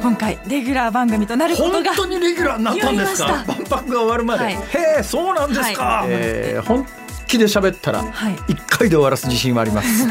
今回レギュラー番組となることが本当にレギュラーになったんですか？万博が終わるまで、はい。へえそうなんですか、はい。えー本気で喋ったらはい。一回で終わらす自信はあります。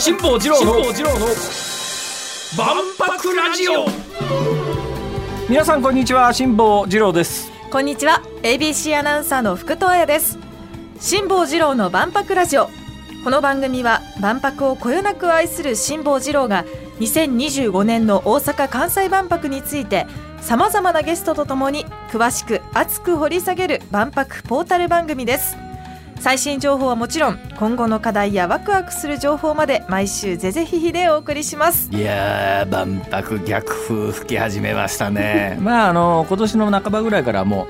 辛坊治郎の万博ラジオ。皆さんこんにちは。辛坊治郎です。こんにちは。ABC アナウンサーの福藤彩です。辛坊治郎の万博ラジオ。この番組は万博をこよなく愛する辛坊治郎が2025年の大阪・関西万博についてさまざまなゲストとともに詳しく熱く掘り下げる万博ポータル番組です。最新情報はもちろん今後の課題やワクワクする情報まで毎週ぜぜひひでお送りします。いやー万博逆風吹き始めましたね。まああの今年の半ばぐらいからも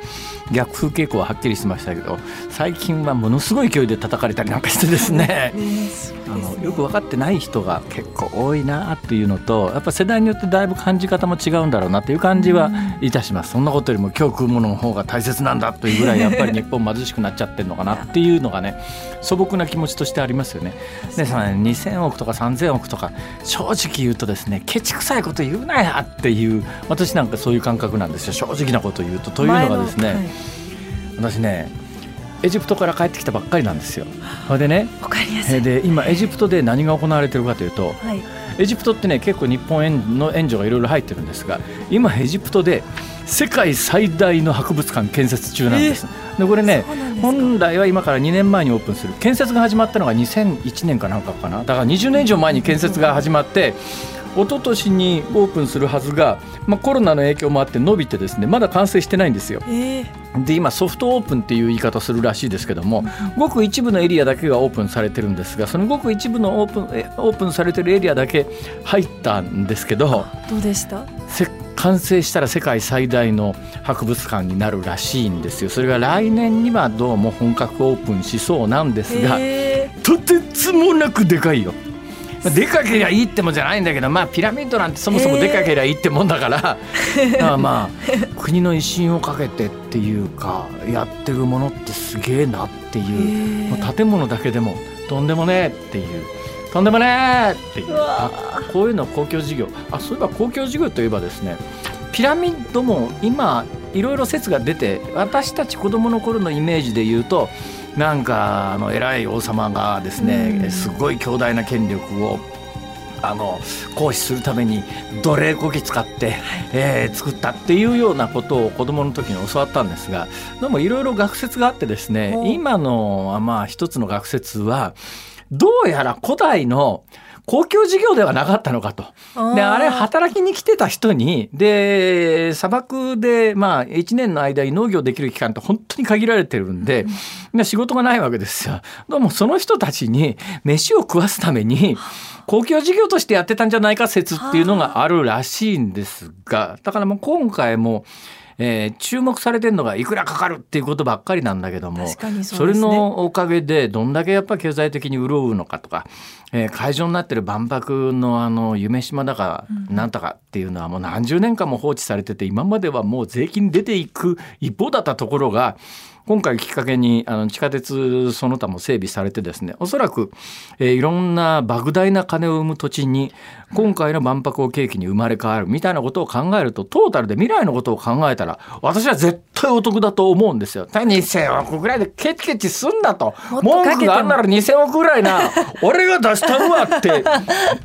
う逆風傾向ははっきりしてましたけど最近はものすごい勢いで叩かれたりなんかしてですね。あのよく分かってない人が結構多いなっていうのとやっぱ世代によってだいぶ感じ方も違うんだろうなっていう感じはいたします、そんなことよりも今日食うものの方が大切なんだというぐらいやっぱり日本貧しくなっちゃってるのかなっていうのがね素朴な気持ちとしてありますよね。でそのね2000億とか3000億とか正直言うとですねケチくさいこと言うなやっていう私なんかそういう感覚なんですよ正直なこと言うと。というのがですね、はい私ねエジプトから帰ってきたばっかりなんですよ。それでねで今エジプトで何が行われてるかというとはい、エジプトってね結構日本円の援助がいろいろ入ってるんですが今エジプトで世界最大の博物館建設中なんです。でこれね本来は今から2年前にオープンする。建設が始まったのが2001年かなんかかな。だから20年以上前に建設が始まって一昨年にオープンするはずが、まあ、コロナの影響もあって伸びてですねまだ完成してないんですよ。えーで今ソフトオープンっていう言い方するらしいですけどもごく一部のエリアだけがオープンされてるんですがそのごく一部のオープンえオープンされてるエリアだけ入ったんですけどどうでした？せ完成したら世界最大の博物館になるらしいんですよ。それが来年にはどうも本格オープンしそうなんですがえ。とてつもなくでかいよ。まあでかけりゃいいってもんじゃないんだけどまあピラミッドなんてそもそもでかけりゃいいってもんだから、だからまあ国の威信をかけてっていうかやってるものってすげえなっていう、もう建物だけでもとんでもねえっていう。とんでもねえっていう。こういうの公共事業。あそういえば公共事業といえばですねピラミッドも今いろいろ説が出て私たち子供の頃のイメージで言うとなんかあの偉い王様がですね、うん。すごい強大な権力をあの行使するために奴隷こき使って、えー作ったっていうようなことを子供の時に教わったんですがでもいろいろ学説があってですねお今のあまあ一つの学説はどうやら古代の公共事業ではなかったのかと。であれ働きに来てた人にで砂漠でまあ1年の間に農業できる期間って本当に限られてるんで、で仕事がないわけですよ。どうもその人たちに飯を食わすために公共事業としてやってたんじゃないか説っていうのがあるらしいんですがだからもう今回も、えー注目されてるのがいくらかかるっていうことばっかりなんだけども確かにそれのおかげでどんだけやっぱ経済的に潤うのかとか、えー会場になってる万博のあの夢島だかなんとかっていうのはもう何十年間も放置されてて今まではもう税金出ていく一方だったところが今回きっかけにあの地下鉄その他も整備されてですねおそらく、えーいろんな莫大な金を生む土地に今回の万博を契機に生まれ変わるみたいなことを考えるとトータルで未来のことを考えたら私は絶対お得だと思うんですよ。2000億ぐらいでケチケチすんだと。文句があんなら2000億ぐらいな。俺が出したるわって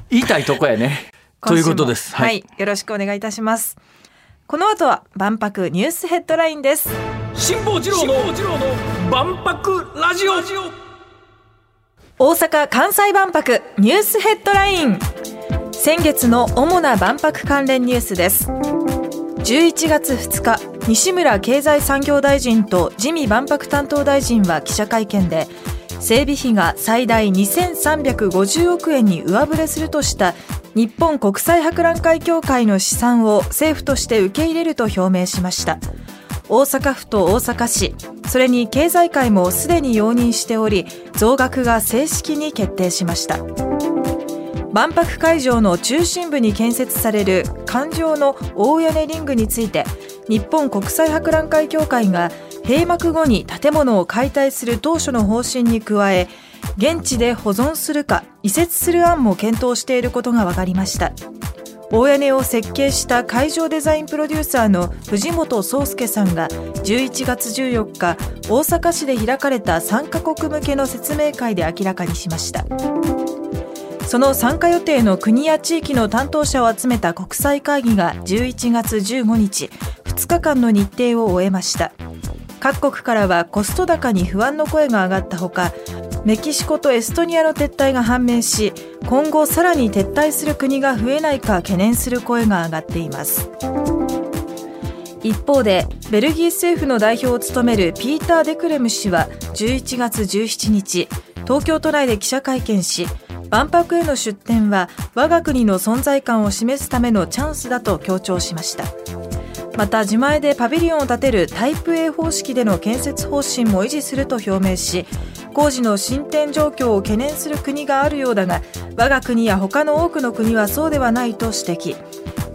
言いたいとこやね。ということです。今週もはい、よろしくお願いいたします。この後は万博ニュースヘッドラインです辛坊治郎の万博ラジオ。大阪・関西万博ニュースヘッドライン。先月の主な万博関連ニュースです。11月2日西村経済産業大臣と自見万博担当大臣は記者会見で整備費が最大2350億円に上振れするとした日本国際博覧会協会の試算を政府として受け入れると表明しました大阪府と大阪市。それに経済界もすでに容認しており増額が正式に決定しました。万博会場の中心部に建設される環状の大屋根リングについて日本国際博覧会協会が閉幕後に建物を解体する当初の方針に加え現地で保存するか移設する案も検討していることが分かりました。大屋根を設計した会場デザインプロデューサーの藤本壮介さんが11月14日大阪市で開かれた3カ国向けの説明会で明らかにしました。その参加予定の国や地域の担当者を集めた国際会議が11月15日2日間の日程を終えました。各国からはコスト高に不安の声が上がったほかメキシコとエストニアの撤退が判明し今後さらに撤退する国が増えないか懸念する声が上がっています。一方でベルギー政府の代表を務めるピーター・デクレム氏は11月17日東京都内で記者会見し万博への出展は我が国の存在感を示すためのチャンスだと強調しました。また自前でパビリオンを建てるタイプ A 方式での建設方針も維持すると表明し工事の進展状況を懸念する国があるようだが我が国や他の多くの国はそうではないと指摘。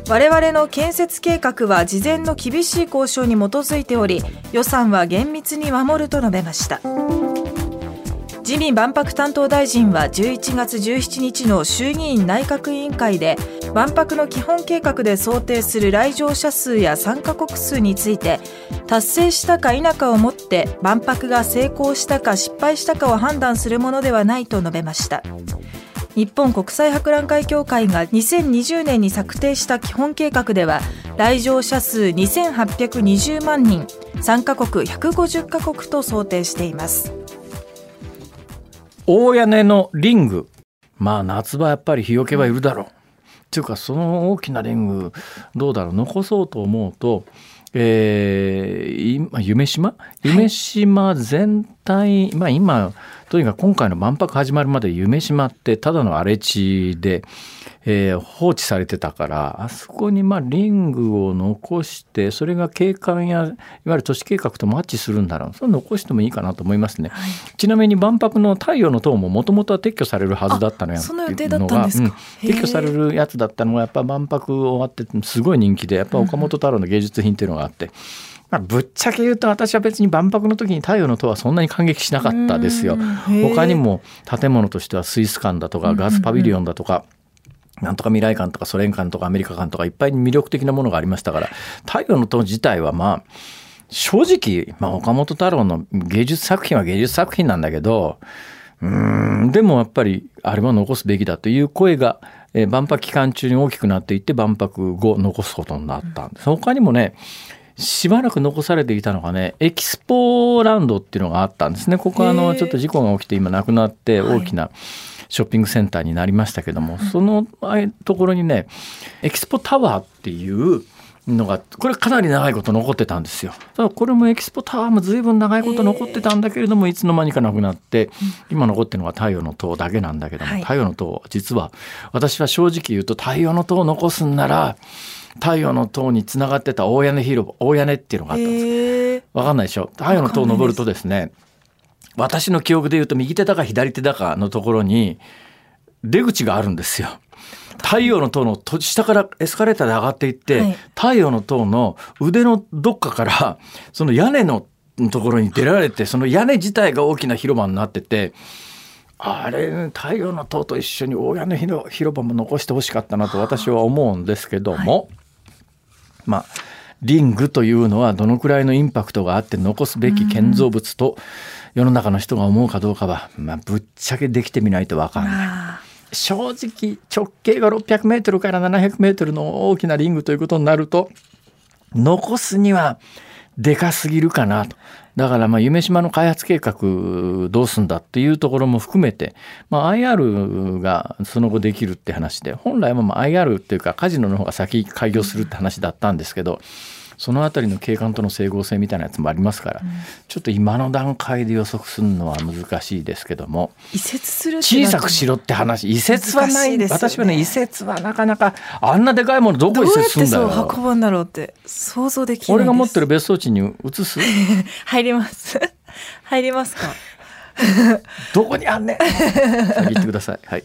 我々の建設計画は事前の厳しい交渉に基づいており予算は厳密に守ると述べました。自民万博担当大臣は11月17日の衆議院内閣委員会で万博の基本計画で想定する来場者数や参加国数について達成したか否かをもって万博が成功したか失敗したかを判断するものではないと述べました。日本国際博覧会協会が2020年に策定した基本計画では来場者数2820万人参加国150カ国と想定しています。大屋根のリング。まあ夏場やっぱり日よけはいるだろう、っていうかその大きなリングどうだろう残そうと思うと、えー、今夢島？夢島全体、はい、まあ今とにかく今回の万博始まるまで夢島ってただの荒れ地で、えー、放置されてたからあそこにまあリングを残してそれが景観やいわゆる都市計画とマッチするんだろうそれ残してもいいかなと思いますね、はい、ちなみに万博の太陽の塔ももともとは撤去されるはずだったのやその予定だったんですか、うん、撤去されるやつだったのがやっぱ万博終わってすごい人気でやっぱ岡本太郎の芸術品っていうのがあって。うんまあ、ぶっちゃけ言うと私は別に万博の時に太陽の塔はそんなに感激しなかったですよ。他にも建物としてはスイス館だとかガスパビリオンだとか、なんとか未来館とかソ連館とかアメリカ館とかいっぱい魅力的なものがありましたから太陽の塔自体はまあ正直、まあ、岡本太郎の芸術作品は芸術作品なんだけどうんでもやっぱりあれは残すべきだという声が、えー、万博期間中に大きくなっていって万博後残すことになったんです。他にもねしばらく残されていたのがねエキスポランドっていうのがあったんですね。ここはあのちょっと事故が起きて今なくなって大きなショッピングセンターになりましたけども、はい、そのところにねエキスポタワーっていうのがこれかなり長いこと残ってたんですよ。ただこれもエキスポタワーも随分長いこと残ってたんだけれどもいつの間にかなくなって今残ってるのが太陽の塔だけなんだけども、はい、太陽の塔実は私は正直言うと太陽の塔を残すんなら太陽の塔につながってた大屋根広場大屋根っていうのがあったんですわかんないでしょ？太陽の塔を登るとですね私の記憶で言うと右手だか左手だかのところに出口があるんですよ。太陽の塔の下からエスカレーターで上がっていって、はい、太陽の塔の腕のどっかからその屋根のところに出られてその屋根自体が大きな広場になっててあれ太陽の塔と一緒に大屋根広場も残してほしかったなと私は思うんですけども、はい、まあリングというのはどのくらいのインパクトがあって残すべき建造物と世の中の人が思うかどうかは、まあ、ぶっちゃけできてみないと分かんない。正直直径が600メートルから700メートルの大きなリングということになると残すにはでかすぎるかなと。だからまあ夢島の開発計画どうすんだっていうところも含めて、まあ、IR がその後できるって話で本来はまあ IR っていうかカジノの方が先開業するって話だったんですけどその辺りの景観との整合性みたいなやつもありますから、うん、ちょっと今の段階で予測するのは難しいですけども移設する小さくしろって話。移設はない、ね、私はね移設はなかなかあんなでかいものどこ移設するんだろう。どうやってそう運ぶんだろうって想像できない俺が持ってる別荘地に移す？入ります。入りますか？どこにあんねん。言ってください。はい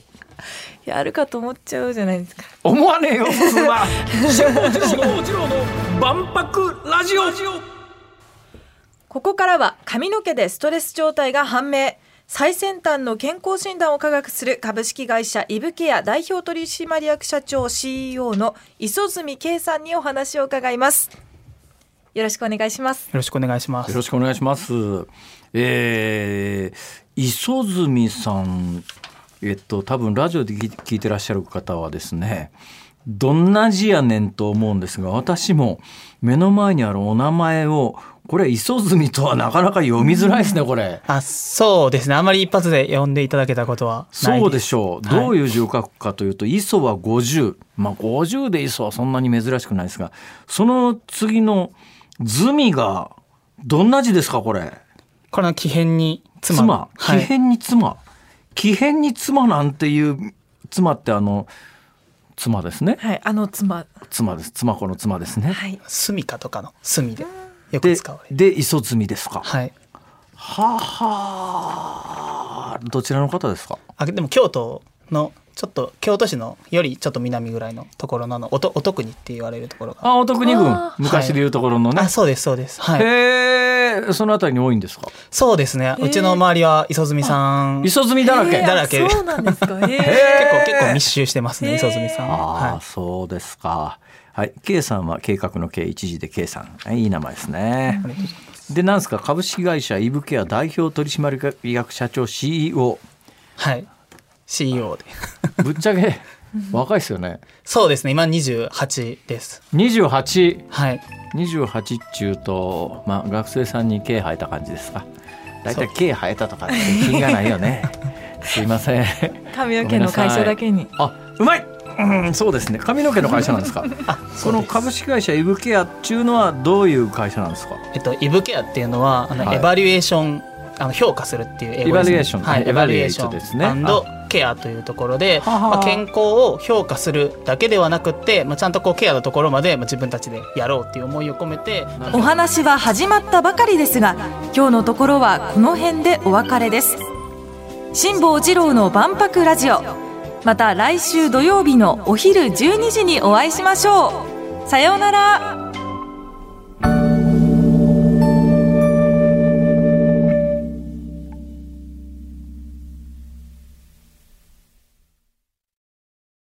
やるかと思っちゃうじゃないですか。思わねえよ普通はの万博ラジオ。ここからは髪の毛でストレス状態が判明。最先端の健康診断を科学する株式会社イブケア代表取締役社長 CEO の磯住圭さんにお話を伺います。よろしくお願いします。よろしくお願いします。よろしくお願いします。えー、磯住さんえっと多分ラジオで聞いてらっしゃる方はですねどんな字やねんと思うんですが私も目の前にあるお名前をこれ磯住とはなかなか読みづらいですねこれ。あそうですね。あまり一発で読んでいただけたことはそうでしょう、はい、どういう字を書くかというと磯は50まあ50で磯はそんなに珍しくないですがその次の住がどんな字ですかこれ？これは木偏に妻。妻。木偏に妻、木偏に妻なんていう妻ってあの妻ですね。はい、あの妻。妻です。妻子の妻ですね。はい。住かとかの住でよく使われで、磯積ですか。はい。ははどちらの方ですか？あ、でも京都のちょっと京都市のよりちょっと南ぐらいのところのおとお徳国って言われるところがあお徳国郡昔でいうところのね、はい、あそうですそうですはいへえそのあたりに多いんですか？そうですね。うちの周りは磯住さん。磯住だらけ。だらけ。そうなんですか。結構結構密集してますね磯住さん。あ、はい、そうですか。はい。K さんは計画の K 一時で K さん。いい名前ですね、でなんですか？株式会社イブケア代表取締役社長 CEO はい。CEO で。ぶっちゃけ若いですよね。そうですね。今28です。28はい。28っちゅうと、まあ、学生さんに毛生えた感じですか？大体毛生えたとか気がないよね。すいません。髪の毛の会社だけに。あうまい！うん、そうですね。髪の毛の会社なんですか？あその株式会社イブケアっていうのはどういう会社なんですか？えっとイブケアっていうのはあの、はい、エバリエーションあの評価するっていう英語です、ね、エバリエーション、はい、エバリエーション。ですねケアというところで、まあ、健康を評価するだけではなくて、まあ、ちゃんとこうケアのところまで自分たちでやろうっていう思いを込めてお話は始まったばかりですが今日のところはこの辺でお別れです。辛坊治郎の万博ラジオ。また来週土曜日のお昼12時にお会いしましょう。さようなら